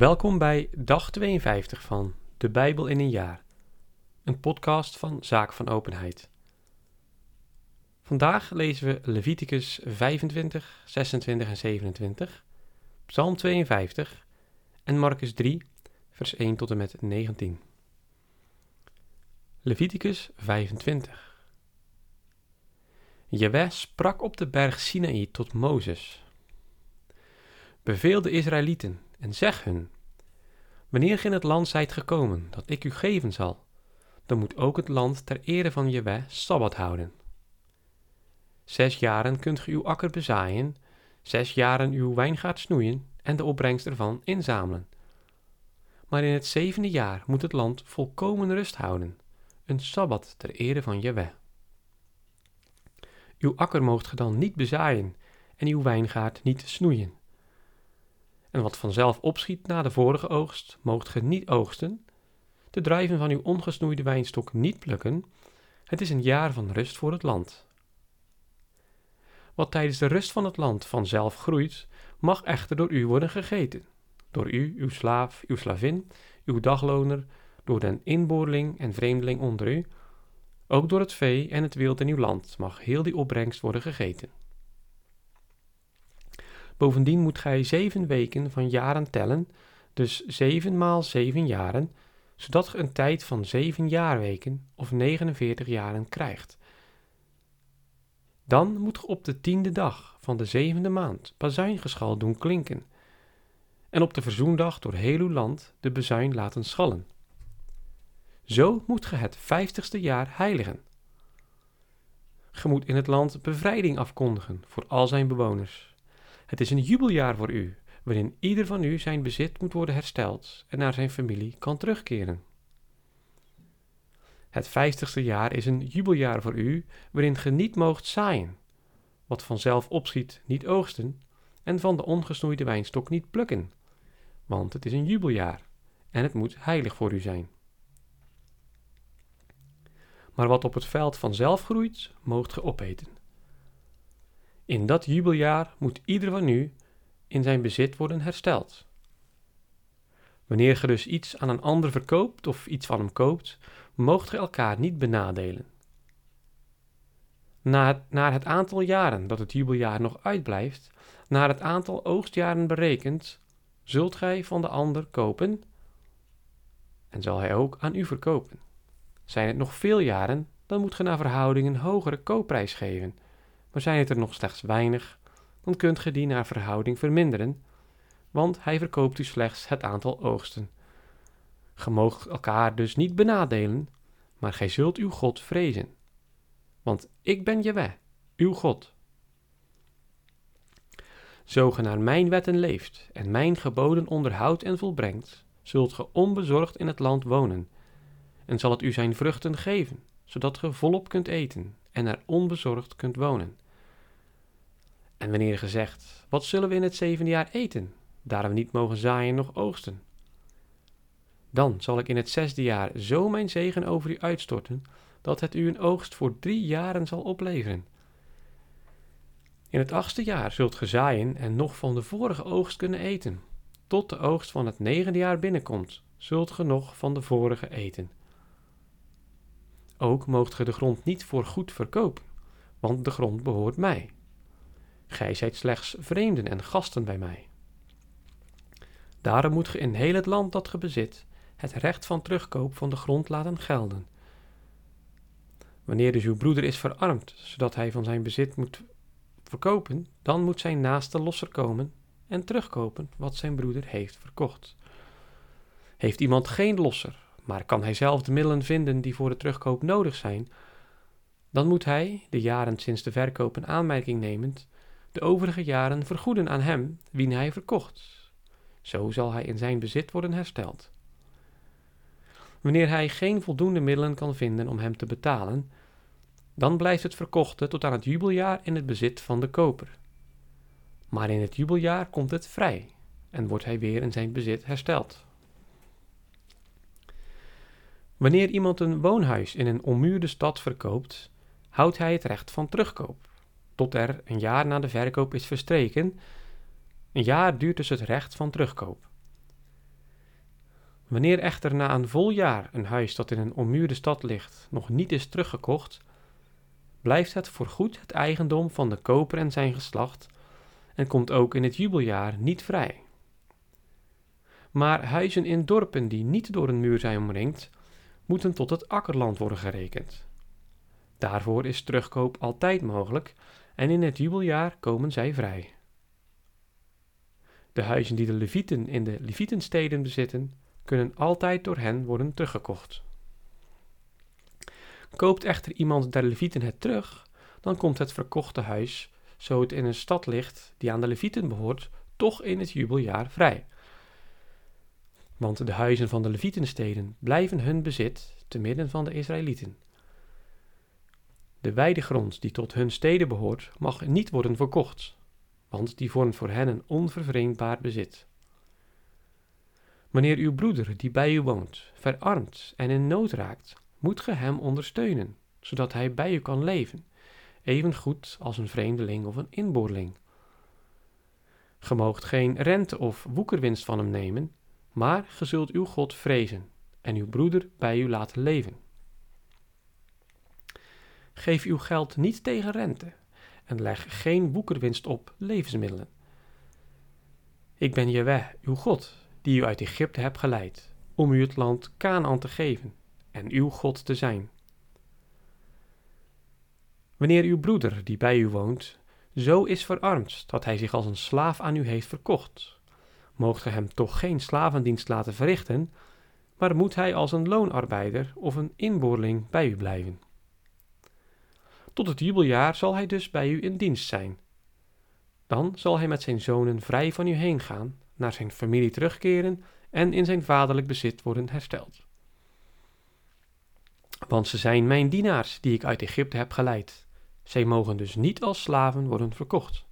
Welkom bij dag 52 van De Bijbel in een jaar, een podcast van Zaak van Openheid. Vandaag lezen we Leviticus 25, 26 en 27, Psalm 52 en Marcus 3, vers 1 tot en met 19. Leviticus 25 Jeweh sprak op de berg Sinaï tot Mozes. Beveel de Israëlieten en zeg hun: Wanneer ge in het land zijt gekomen dat ik u geven zal, dan moet ook het land ter ere van Jewe sabbat houden. Zes jaren kunt ge uw akker bezaaien, zes jaren uw wijngaard snoeien en de opbrengst ervan inzamelen. Maar in het zevende jaar moet het land volkomen rust houden, een sabbat ter ere van Jewe. Uw akker moogt ge dan niet bezaaien en uw wijngaard niet snoeien. En wat vanzelf opschiet na de vorige oogst, moogt ge niet oogsten. De druiven van uw ongesnoeide wijnstok niet plukken. Het is een jaar van rust voor het land. Wat tijdens de rust van het land vanzelf groeit, mag echter door u worden gegeten. Door u, uw slaaf, uw slavin, uw dagloner, door den inboorling en vreemdeling onder u. Ook door het vee en het wild in uw land mag heel die opbrengst worden gegeten. Bovendien moet gij zeven weken van jaren tellen, dus zeven maal zeven jaren, zodat ge een tijd van zeven jaarweken of 49 jaren krijgt. Dan moet ge op de tiende dag van de zevende maand bazuingeschal doen klinken, en op de verzoendag door heel uw land de bezuin laten schallen. Zo moet ge het vijftigste jaar heiligen. Ge moet in het land bevrijding afkondigen voor al zijn bewoners. Het is een jubeljaar voor u, waarin ieder van u zijn bezit moet worden hersteld en naar zijn familie kan terugkeren. Het vijftigste jaar is een jubeljaar voor u, waarin ge niet moogt zaaien, wat vanzelf opschiet niet oogsten, en van de ongesnoeide wijnstok niet plukken, want het is een jubeljaar en het moet heilig voor u zijn. Maar wat op het veld vanzelf groeit, moogt ge opeten. In dat jubeljaar moet ieder van u in zijn bezit worden hersteld. Wanneer ge dus iets aan een ander verkoopt of iets van hem koopt, moogt ge elkaar niet benadelen. Na, naar het aantal jaren dat het jubeljaar nog uitblijft, naar het aantal oogstjaren berekend, zult gij van de ander kopen en zal hij ook aan u verkopen. Zijn het nog veel jaren, dan moet ge naar verhouding een hogere koopprijs geven maar zijn het er nog slechts weinig, dan kunt ge die naar verhouding verminderen, want hij verkoopt u slechts het aantal oogsten. Ge moogt elkaar dus niet benadelen, maar gij zult uw God vrezen. Want ik ben Jewe, uw God. Zo ge naar mijn wetten leeft en mijn geboden onderhoudt en volbrengt, zult ge onbezorgd in het land wonen, en zal het u zijn vruchten geven, zodat ge volop kunt eten en er onbezorgd kunt wonen. En wanneer ge zegt, wat zullen we in het zevende jaar eten, daar we niet mogen zaaien nog oogsten? Dan zal ik in het zesde jaar zo mijn zegen over u uitstorten, dat het u een oogst voor drie jaren zal opleveren. In het achtste jaar zult ge zaaien en nog van de vorige oogst kunnen eten. Tot de oogst van het negende jaar binnenkomt, zult ge nog van de vorige eten. Ook moogt ge de grond niet voor goed verkopen, want de grond behoort mij. Gij zijt slechts vreemden en gasten bij mij. Daarom moet ge in heel het land dat ge bezit het recht van terugkoop van de grond laten gelden. Wanneer dus uw broeder is verarmd, zodat hij van zijn bezit moet verkopen, dan moet zijn naaste losser komen en terugkopen wat zijn broeder heeft verkocht. Heeft iemand geen losser, maar kan hij zelf de middelen vinden die voor de terugkoop nodig zijn, dan moet hij, de jaren sinds de verkoop in aanmerking nemend, de overige jaren vergoeden aan hem wien hij verkocht. Zo zal hij in zijn bezit worden hersteld. Wanneer hij geen voldoende middelen kan vinden om hem te betalen, dan blijft het verkochte tot aan het jubeljaar in het bezit van de koper. Maar in het jubeljaar komt het vrij en wordt hij weer in zijn bezit hersteld. Wanneer iemand een woonhuis in een ommuurde stad verkoopt, houdt hij het recht van terugkoop, tot er een jaar na de verkoop is verstreken. Een jaar duurt dus het recht van terugkoop. Wanneer echter na een vol jaar een huis dat in een ommuurde stad ligt nog niet is teruggekocht, blijft het voorgoed het eigendom van de koper en zijn geslacht en komt ook in het jubeljaar niet vrij. Maar huizen in dorpen die niet door een muur zijn omringd, moeten tot het akkerland worden gerekend. Daarvoor is terugkoop altijd mogelijk en in het jubeljaar komen zij vrij. De huizen die de levieten in de levietensteden bezitten, kunnen altijd door hen worden teruggekocht. Koopt echter iemand der levieten het terug, dan komt het verkochte huis, zo het in een stad ligt die aan de levieten behoort, toch in het jubeljaar vrij. Want de huizen van de levietensteden blijven hun bezit te midden van de Israëlieten. De weidegrond die tot hun steden behoort, mag niet worden verkocht, want die vormt voor hen een onvervreemdbaar bezit. Wanneer uw broeder die bij u woont, verarmt en in nood raakt, moet ge hem ondersteunen, zodat hij bij u kan leven, even goed als een vreemdeling of een inboorling. Ge moogt geen rente of woekerwinst van hem nemen, maar ge zult uw God vrezen en uw broeder bij u laten leven. Geef uw geld niet tegen rente en leg geen woekerwinst op levensmiddelen. Ik ben Jeweh, uw God, die u uit Egypte hebt geleid, om u het land Canaan te geven en uw God te zijn. Wanneer uw broeder, die bij u woont, zo is verarmd dat hij zich als een slaaf aan u heeft verkocht, moogt ge hem toch geen slavendienst laten verrichten, maar moet hij als een loonarbeider of een inboorling bij u blijven. Tot het jubeljaar zal hij dus bij u in dienst zijn. Dan zal hij met zijn zonen vrij van u heen gaan, naar zijn familie terugkeren en in zijn vaderlijk bezit worden hersteld. Want ze zijn mijn dienaars die ik uit Egypte heb geleid. Zij mogen dus niet als slaven worden verkocht.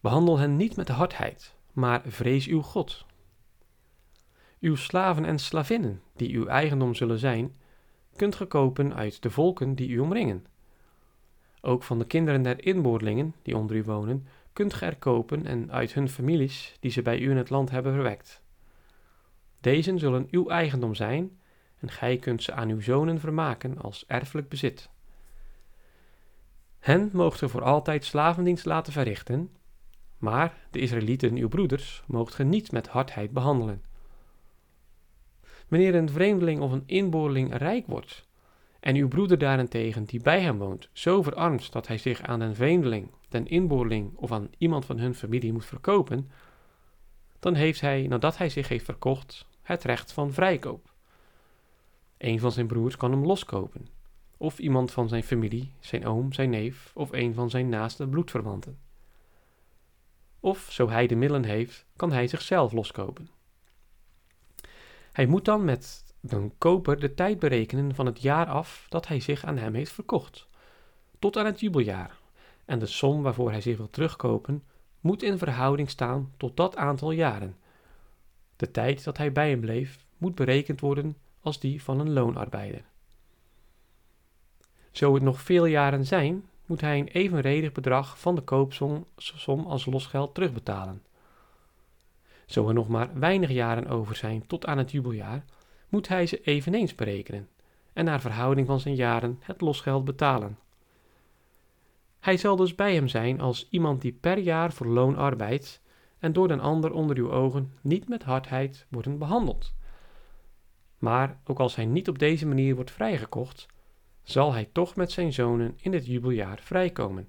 Behandel hen niet met hardheid, maar vrees uw God. Uw slaven en slavinnen, die uw eigendom zullen zijn, kunt ge kopen uit de volken die u omringen. Ook van de kinderen der inboorlingen die onder u wonen, kunt ge er kopen en uit hun families die ze bij u in het land hebben verwekt. Deze zullen uw eigendom zijn en gij kunt ze aan uw zonen vermaken als erfelijk bezit. Hen moogt ge voor altijd slavendienst laten verrichten, maar de Israëlieten, uw broeders, moogt ge niet met hardheid behandelen. Wanneer een vreemdeling of een inboorling rijk wordt, en uw broeder daarentegen, die bij hem woont, zo verarmt dat hij zich aan een vreemdeling, den inboorling of aan iemand van hun familie moet verkopen, dan heeft hij, nadat hij zich heeft verkocht, het recht van vrijkoop. Een van zijn broers kan hem loskopen, of iemand van zijn familie, zijn oom, zijn neef of een van zijn naaste bloedverwanten. Of, zo hij de middelen heeft, kan hij zichzelf loskopen. Hij moet dan met de koper de tijd berekenen van het jaar af dat hij zich aan hem heeft verkocht, tot aan het jubeljaar, en de som waarvoor hij zich wil terugkopen moet in verhouding staan tot dat aantal jaren. De tijd dat hij bij hem bleef moet berekend worden als die van een loonarbeider. Zo het nog veel jaren zijn, moet hij een evenredig bedrag van de koopsom als losgeld terugbetalen. Zo er nog maar weinig jaren over zijn tot aan het jubeljaar, moet hij ze eveneens berekenen en naar verhouding van zijn jaren het losgeld betalen. Hij zal dus bij hem zijn als iemand die per jaar voor loon arbeidt en door den ander onder uw ogen niet met hardheid worden behandeld. Maar ook als hij niet op deze manier wordt vrijgekocht, zal hij toch met zijn zonen in het jubeljaar vrijkomen.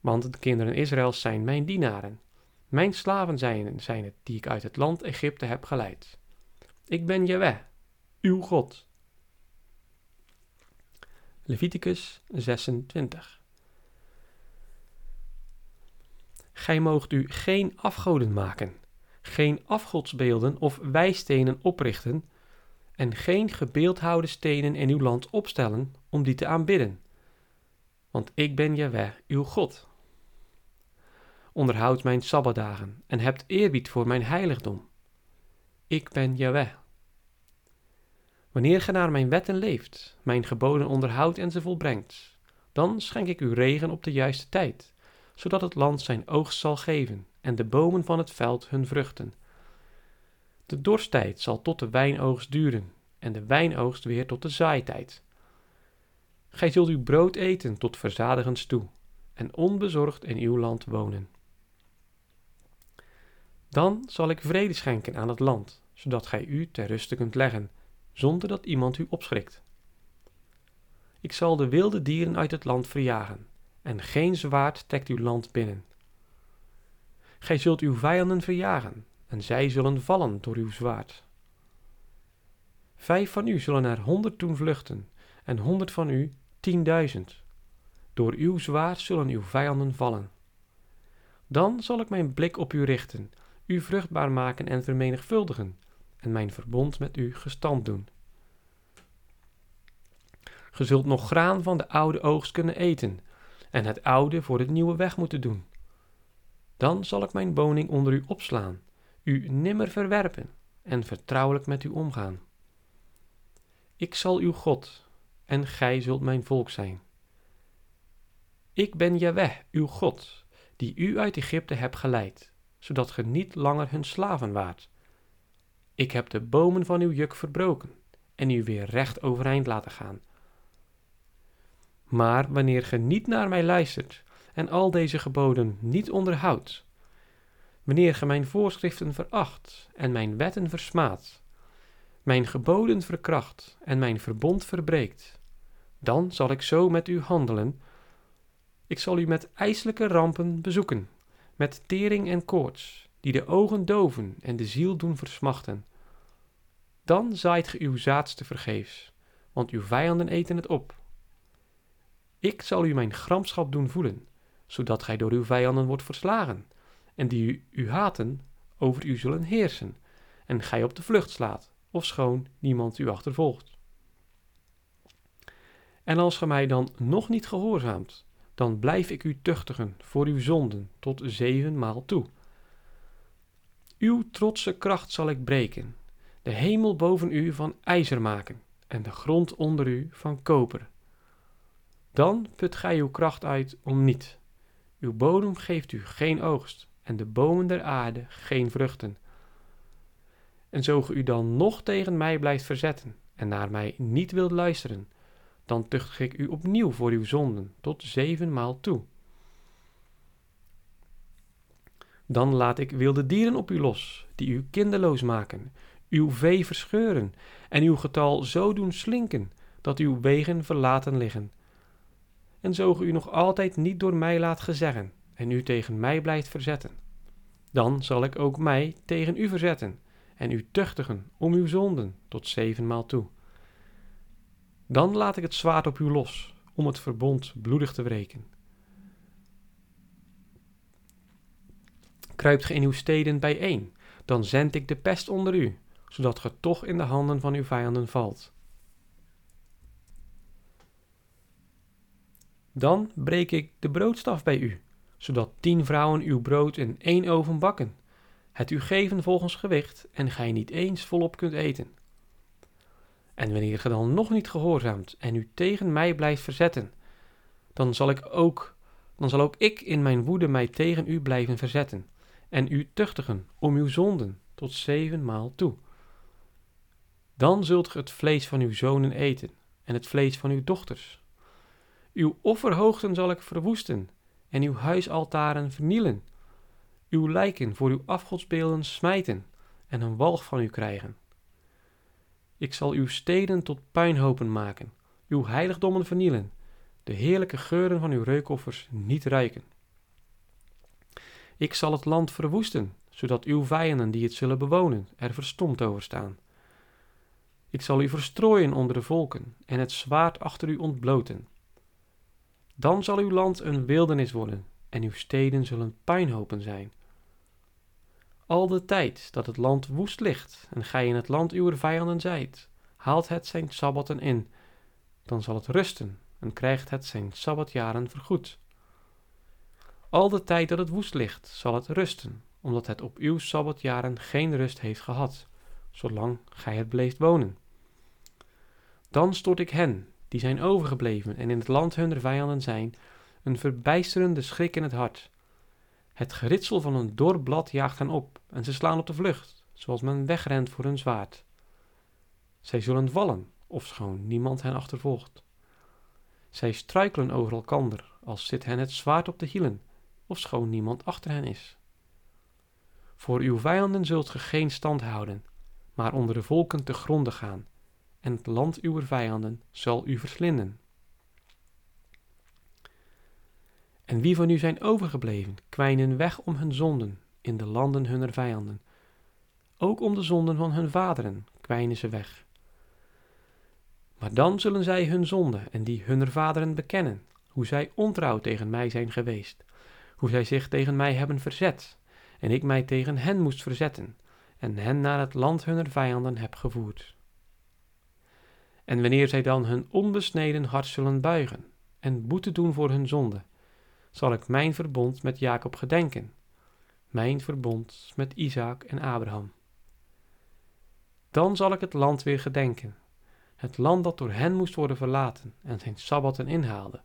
Want de kinderen Israëls zijn mijn dienaren. Mijn slaven zijn, zijn het die ik uit het land Egypte heb geleid. Ik ben Jeweh, uw God. Leviticus 26 Gij moogt u geen afgoden maken, geen afgodsbeelden of wijstenen oprichten en geen gebeeldhouwde stenen in uw land opstellen om die te aanbidden. Want ik ben Jaweh, uw God. Onderhoud mijn sabbatdagen en hebt eerbied voor mijn heiligdom. Ik ben Jaweh. Wanneer ge naar mijn wetten leeft, mijn geboden onderhoudt en ze volbrengt, dan schenk ik u regen op de juiste tijd, zodat het land zijn oogst zal geven en de bomen van het veld hun vruchten De dorsttijd zal tot de wijnoogst duren, en de wijnoogst weer tot de zaaitijd. Gij zult uw brood eten tot verzadigens toe, en onbezorgd in uw land wonen. Dan zal ik vrede schenken aan het land, zodat gij u ter ruste kunt leggen, zonder dat iemand u opschrikt. Ik zal de wilde dieren uit het land verjagen, en geen zwaard trekt uw land binnen. Gij zult uw vijanden verjagen, en zij zullen vallen door uw zwaard. Vijf van u zullen er honderd doen vluchten, en honderd van u tienduizend. Door uw zwaard zullen uw vijanden vallen. Dan zal ik mijn blik op u richten, u vruchtbaar maken en vermenigvuldigen, en mijn verbond met u gestand doen. Ge zult nog graan van de oude oogst kunnen eten, en het oude voor het nieuwe weg moeten doen. Dan zal ik mijn woning onder u opslaan, u nimmer verwerpen en vertrouwelijk met u omgaan. Ik zal uw God, en gij zult mijn volk zijn. Ik ben Jaweh, uw God, die u uit Egypte heb geleid, zodat ge niet langer hun slaven waart. Ik heb de bomen van uw juk verbroken en u weer recht overeind laten gaan. Maar wanneer ge niet naar mij luistert en al deze geboden niet onderhoudt, wanneer ge mijn voorschriften veracht en mijn wetten versmaadt, mijn geboden verkracht en mijn verbond verbreekt, dan zal ik zo met u handelen. Ik zal u met ijselijke rampen bezoeken, met tering en koorts, die de ogen doven en de ziel doen versmachten. Dan zaait ge uw zaadste vergeefs, want uw vijanden eten het op. Ik zal u mijn gramschap doen voelen, zodat gij door uw vijanden wordt verslagen, en die u, u haten, over u zullen heersen, en gij op de vlucht slaat, ofschoon niemand u achtervolgt. En als ge mij dan nog niet gehoorzaamt, dan blijf ik u tuchtigen voor uw zonden tot zevenmaal toe. Uw trotse kracht zal ik breken, de hemel boven u van ijzer maken en de grond onder u van koper. Dan put gij uw kracht uit om niet. Uw bodem geeft u geen oogst en de bomen der aarde geen vruchten. En zo ge u dan nog tegen mij blijft verzetten en naar mij niet wilt luisteren, dan tuchtig ik u opnieuw voor uw zonden tot zevenmaal toe. Dan laat ik wilde dieren op u los, die u kinderloos maken, uw vee verscheuren en uw getal zo doen slinken, dat uw wegen verlaten liggen. En zo u nog altijd niet door mij laat gezeggen en u tegen mij blijft verzetten, dan zal ik ook mij tegen u verzetten en u tuchtigen om uw zonden tot zevenmaal toe. Dan laat ik het zwaard op u los, om het verbond bloedig te wreken. Kruipt ge in uw steden bijeen, dan zend ik de pest onder u, zodat ge toch in de handen van uw vijanden valt. Dan breek ik de broodstaf bij u, zodat tien vrouwen uw brood in één oven bakken, het u geven volgens gewicht en gij niet eens volop kunt eten. En wanneer ge dan nog niet gehoorzaamt en u tegen mij blijft verzetten, dan zal ik ook, dan zal ook ik in mijn woede mij tegen u blijven verzetten en u tuchtigen om uw zonden tot zevenmaal toe. Dan zult ge het vlees van uw zonen eten en het vlees van uw dochters. Uw offerhoogten zal ik verwoesten en uw huisaltaren vernielen. Uw lijken voor uw afgodsbeelden smijten en een walg van u krijgen. Ik zal uw steden tot puinhopen maken, uw heiligdommen vernielen, de heerlijke geuren van uw reukoffers niet ruiken. Ik zal het land verwoesten, zodat uw vijanden die het zullen bewonen er verstomd over staan. Ik zal u verstrooien onder de volken en het zwaard achter u ontbloten. Dan zal uw land een wildernis worden en uw steden zullen puinhopen zijn. Al de tijd dat het land woest ligt en gij in het land uw vijanden zijt, haalt het zijn sabbatten in, dan zal het rusten en krijgt het zijn sabbatjaren vergoed. Al de tijd dat het woest ligt, zal het rusten, omdat het op uw sabbatjaren geen rust heeft gehad, zolang gij het bleeft wonen. Dan stort ik hen, die zijn overgebleven en in het land hunner vijanden zijn, een verbijsterende schrik in het hart. Het geritsel van een dor blad jaagt hen op en ze slaan op de vlucht, zoals men wegrent voor een zwaard. Zij zullen vallen, ofschoon niemand hen achtervolgt. Zij struikelen over elkander, als zit hen het zwaard op de hielen, ofschoon niemand achter hen is. Voor uw vijanden zult ge geen stand houden, maar onder de volken te gronde gaan, en het land uw vijanden zal u verslinden. En wie van u zijn overgebleven, kwijnen weg om hun zonden in de landen hunner vijanden. Ook om de zonden van hun vaderen kwijnen ze weg. Maar dan zullen zij hun zonde en die hunner vaderen bekennen, hoe zij ontrouw tegen mij zijn geweest, hoe zij zich tegen mij hebben verzet, en ik mij tegen hen moest verzetten, en hen naar het land hunner vijanden heb gevoerd. En wanneer zij dan hun onbesneden hart zullen buigen en boete doen voor hun zonde, zal ik mijn verbond met Jacob gedenken, mijn verbond met Isaac en Abraham. Dan zal ik het land weer gedenken, het land dat door hen moest worden verlaten en zijn sabbatten inhaalde,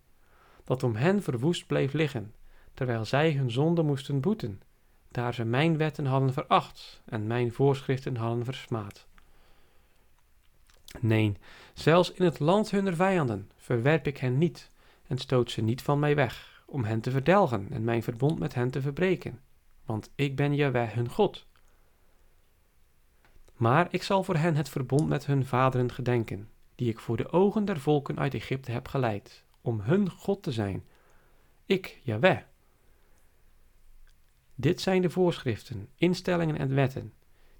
dat om hen verwoest bleef liggen, terwijl zij hun zonde moesten boeten, daar ze mijn wetten hadden veracht en mijn voorschriften hadden versmaad. Nee, zelfs in het land hunner vijanden verwerp ik hen niet en stoot ze niet van mij weg, om hen te verdelgen en mijn verbond met hen te verbreken, want ik ben Jaweh hun God. Maar ik zal voor hen het verbond met hun vaderen gedenken, die ik voor de ogen der volken uit Egypte heb geleid, om hun God te zijn. Ik, Jaweh. Dit zijn de voorschriften, instellingen en wetten,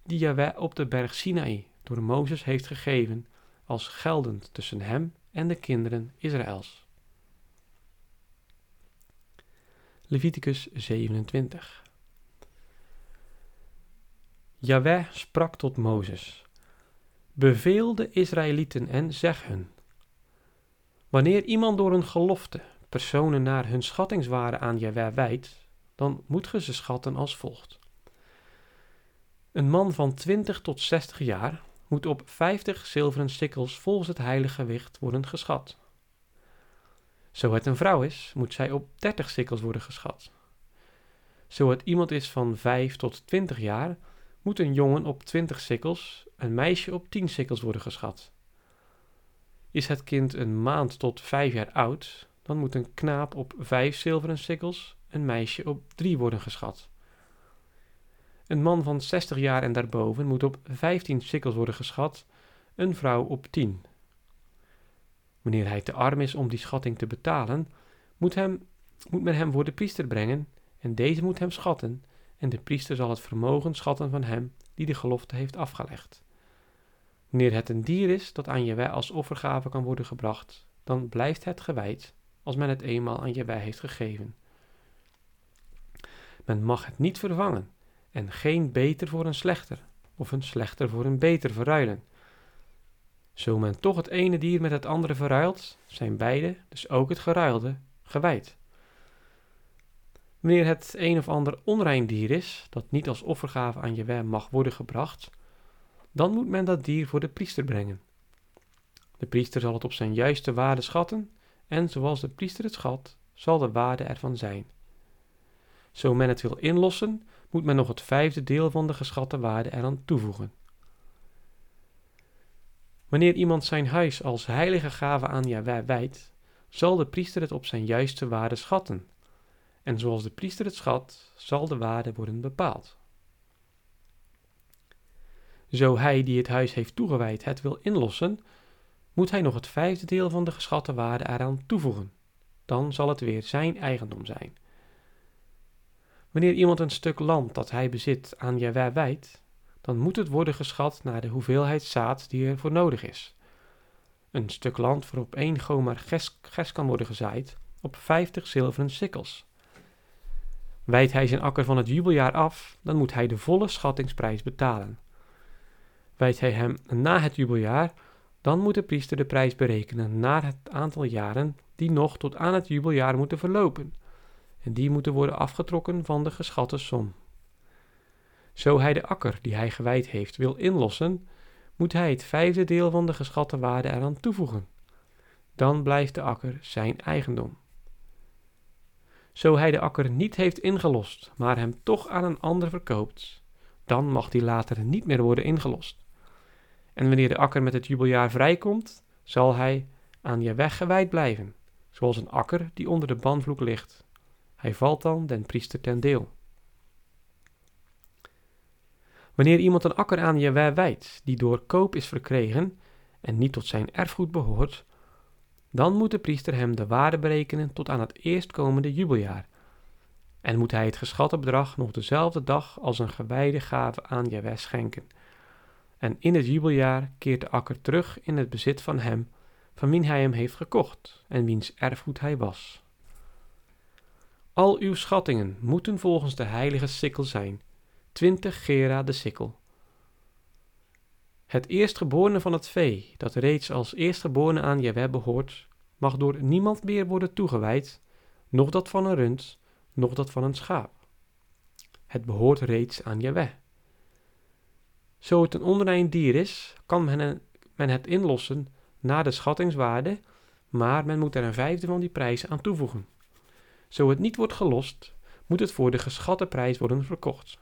die Jaweh op de berg Sinaï door Mozes heeft gegeven, als geldend tussen hem en de kinderen Israëls. Leviticus 27 Jaweh sprak tot Mozes: Beveel de Israëlieten en zeg hun: Wanneer iemand door een gelofte personen naar hun schattingswaarde aan Jaweh wijdt, dan moet ge ze schatten als volgt. Een man van 20 tot 60 jaar moet op 50 zilveren sikkels volgens het heilige gewicht worden geschat. Zo het een vrouw is, moet zij op 30 sikkels worden geschat. Zo het iemand is van 5 tot 20 jaar, moet een jongen op 20 sikkels, een meisje op 10 sikkels worden geschat. Is het kind een maand tot 5 jaar oud, dan moet een knaap op 5 zilveren sikkels, een meisje op 3 worden geschat. Een man van 60 jaar en daarboven moet op 15 sikkels worden geschat, een vrouw op 10. Wanneer hij te arm is om die schatting te betalen, moet, hem, moet men hem voor de priester brengen, en deze moet hem schatten, en de priester zal het vermogen schatten van hem die de gelofte heeft afgelegd. Wanneer het een dier is dat aan Jewij als offergave kan worden gebracht, dan blijft het gewijd als men het eenmaal aan Jewij heeft gegeven. Men mag het niet vervangen en geen beter voor een slechter of een slechter voor een beter verruilen. Zo men toch het ene dier met het andere verruilt, zijn beide, dus ook het geruilde, gewijd. Wanneer het een of ander onrein dier is, dat niet als offergave aan Jewe mag worden gebracht, dan moet men dat dier voor de priester brengen. De priester zal het op zijn juiste waarde schatten, en zoals de priester het schat, zal de waarde ervan zijn. Zo men het wil inlossen, moet men nog het vijfde deel van de geschatte waarde eraan toevoegen. Wanneer iemand zijn huis als heilige gave aan Yahweh wijdt, zal de priester het op zijn juiste waarde schatten. En zoals de priester het schat, zal de waarde worden bepaald. Zo hij die het huis heeft toegewijd het wil inlossen, moet hij nog het vijfde deel van de geschatte waarde eraan toevoegen. Dan zal het weer zijn eigendom zijn. Wanneer iemand een stuk land dat hij bezit aan Jaweh wijdt, dan moet het worden geschat naar de hoeveelheid zaad die er voor nodig is. Een stuk land waarop één gomer gers, kan worden gezaaid, op 50 zilveren sikkels. Wijdt hij zijn akker van het jubeljaar af, dan moet hij de volle schattingsprijs betalen. Wijdt hij hem na het jubeljaar, dan moet de priester de prijs berekenen naar het aantal jaren die nog tot aan het jubeljaar moeten verlopen en die moeten worden afgetrokken van de geschatte som. Zo hij de akker die hij gewijd heeft wil inlossen, moet hij het vijfde deel van de geschatte waarde eraan toevoegen. Dan blijft de akker zijn eigendom. Zo hij de akker niet heeft ingelost, maar hem toch aan een ander verkoopt, dan mag die later niet meer worden ingelost. En wanneer de akker met het jubeljaar vrijkomt, zal hij aan je weg gewijd blijven, zoals een akker die onder de banvloek ligt. Hij valt dan den priester ten deel. Wanneer iemand een akker aan je wijdt, die door koop is verkregen en niet tot zijn erfgoed behoort, dan moet de priester hem de waarde berekenen tot aan het eerstkomende jubeljaar. En moet hij het geschatte bedrag nog dezelfde dag als een gewijde gave aan Jaweh schenken. En in het jubeljaar keert de akker terug in het bezit van hem, van wien hij hem heeft gekocht en wiens erfgoed hij was. Al uw schattingen moeten volgens de heilige sikkel zijn, twintig gera de sikkel. Het eerstgeborene van het vee, dat reeds als eerstgeborene aan Jeweh behoort, mag door niemand meer worden toegewijd, noch dat van een rund, noch dat van een schaap. Het behoort reeds aan Jeweh. Zo het een onrein dier is, kan men, het inlossen naar de schattingswaarde, maar men moet er een vijfde van die prijs aan toevoegen. Zo het niet wordt gelost, moet het voor de geschatte prijs worden verkocht.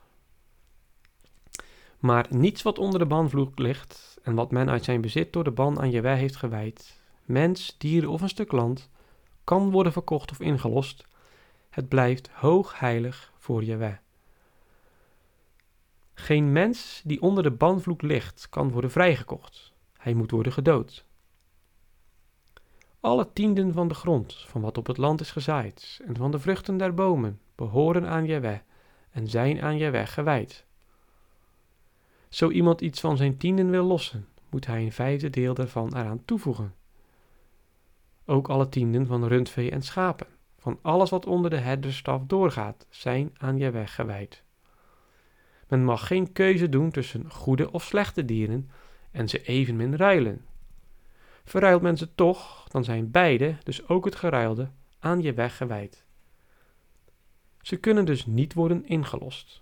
Maar niets wat onder de banvloek ligt en wat men uit zijn bezit door de ban aan Jewij heeft gewijd, mens, dieren of een stuk land, kan worden verkocht of ingelost. Het blijft hoog heilig voor Jewij. Geen mens die onder de banvloek ligt, kan worden vrijgekocht. Hij moet worden gedood. Alle tienden van de grond, van wat op het land is gezaaid, en van de vruchten der bomen, behoren aan Jeweh en zijn aan Jeweh gewijd. Zo iemand iets van zijn tienden wil lossen, moet hij een vijfde deel daarvan eraan toevoegen. Ook alle tienden van rundvee en schapen, van alles wat onder de herderstaf doorgaat, zijn aan Jeweh gewijd. Men mag geen keuze doen tussen goede of slechte dieren en ze evenmin ruilen. Verruilt men ze toch, dan zijn beide, dus ook het geruilde, aan je weg gewijd. Ze kunnen dus niet worden ingelost.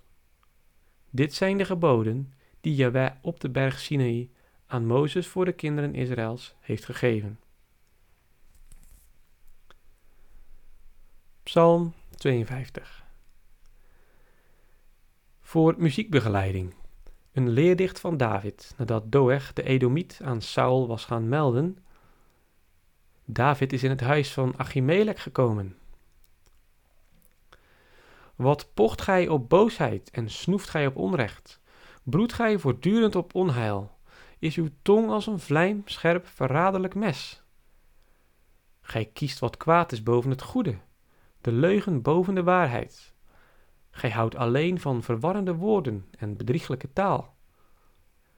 Dit zijn de geboden die Jaweh op de berg Sinaï aan Mozes voor de kinderen Israëls heeft gegeven. Psalm 52 Voor muziekbegeleiding. Een leerdicht van David nadat Doeg de Edomiet aan Saul was gaan melden. David is in het huis van Achimelech gekomen. Wat pocht gij op boosheid en snoeft gij op onrecht? Broedt gij voortdurend op onheil? Is uw tong als een vlijmscherp verraderlijk mes? Gij kiest wat kwaad is boven het goede, de leugen boven de waarheid. Gij houdt alleen van verwarrende woorden en bedrieglijke taal.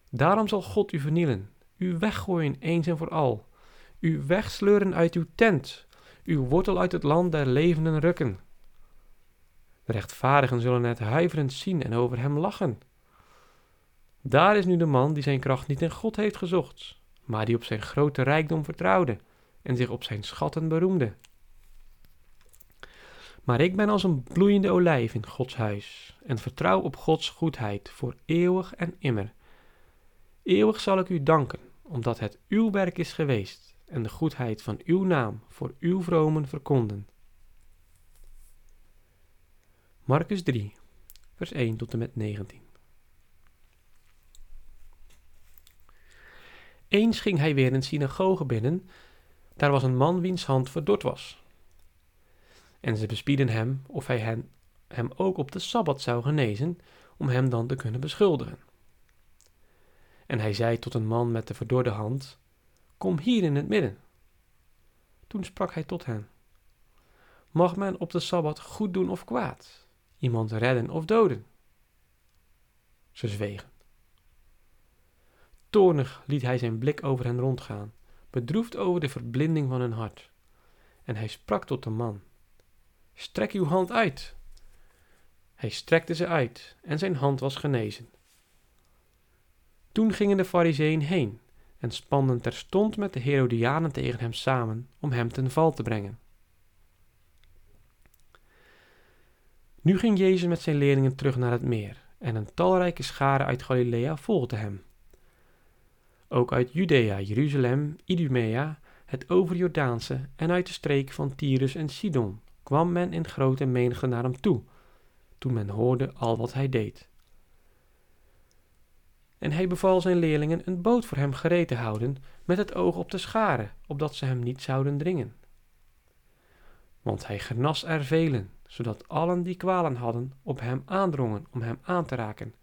Daarom zal God u vernielen, u weggooien eens en voor al, u wegsleuren uit uw tent, uw wortel uit het land der levenden rukken. De rechtvaardigen zullen het huiverend zien en over hem lachen. Daar is nu de man die zijn kracht niet in God heeft gezocht, maar die op zijn grote rijkdom vertrouwde en zich op zijn schatten beroemde. Maar ik ben als een bloeiende olijf in Gods huis en vertrouw op Gods goedheid voor eeuwig en immer. Eeuwig zal ik u danken, omdat het uw werk is geweest en de goedheid van uw naam voor uw vromen verkonden. Marcus 3, vers 1 tot en met 19. Eens ging hij weer een synagoge binnen. Daar was een man wiens hand verdord was. En ze bespieden hem of hij hen, hem ook op de sabbat zou genezen, om hem dan te kunnen beschuldigen. En hij zei tot een man met de verdorde hand: Kom hier in het midden. Toen sprak hij tot hen: Mag men op de sabbat goed doen of kwaad, iemand redden of doden? Ze zwegen. Toornig liet hij zijn blik over hen rondgaan, bedroefd over de verblinding van hun hart. En hij sprak tot de man: Strek uw hand uit. Hij strekte ze uit en zijn hand was genezen. Toen gingen de fariseeën heen en spanden terstond met de Herodianen tegen hem samen om hem ten val te brengen. Nu ging Jezus met zijn leerlingen terug naar het meer en een talrijke schare uit Galilea volgde hem. Ook uit Judea, Jeruzalem, Idumea, het overjordaanse en uit de streek van Tyrus en Sidon kwam men in grote menigte naar hem toe, toen men hoorde al wat hij deed. En hij beval zijn leerlingen een boot voor hem gereed te houden, met het oog op de scharen, opdat ze hem niet zouden dringen. Want hij genas er velen, zodat allen die kwalen hadden op hem aandrongen om hem aan te raken.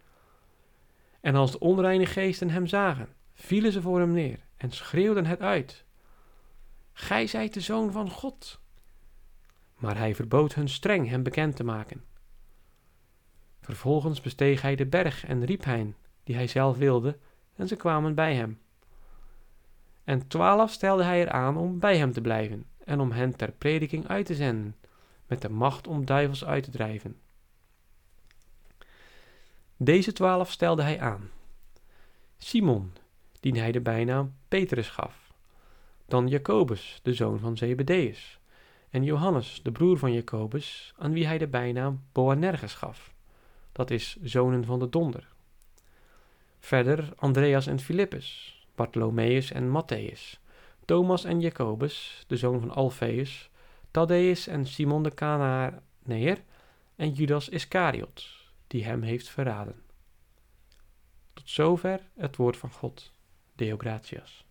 En als de onreine geesten hem zagen, vielen ze voor hem neer en schreeuwden het uit. Gij zijt de zoon van God. Maar hij verbood hun streng hem bekend te maken. Vervolgens besteeg hij de berg en riep hen, die hij zelf wilde, en ze kwamen bij hem. En twaalf stelde hij er aan om bij hem te blijven en om hen ter prediking uit te zenden, met de macht om duivels uit te drijven. Deze twaalf stelde hij aan. Simon, die hij de bijnaam Petrus gaf. Dan Jacobus, de zoon van Zebedeus. En Johannes, de broer van Jacobus, aan wie hij de bijnaam Boanerges gaf. Dat is zonen van de donder. Verder Andreas en Filippus, Bartholomeus en Matthäus, Thomas en Jacobus, de zoon van Alfeus, Thaddeus en Simon de Cananeer en Judas Iscariot, die hem heeft verraden. Tot zover het woord van God. Deo gratias.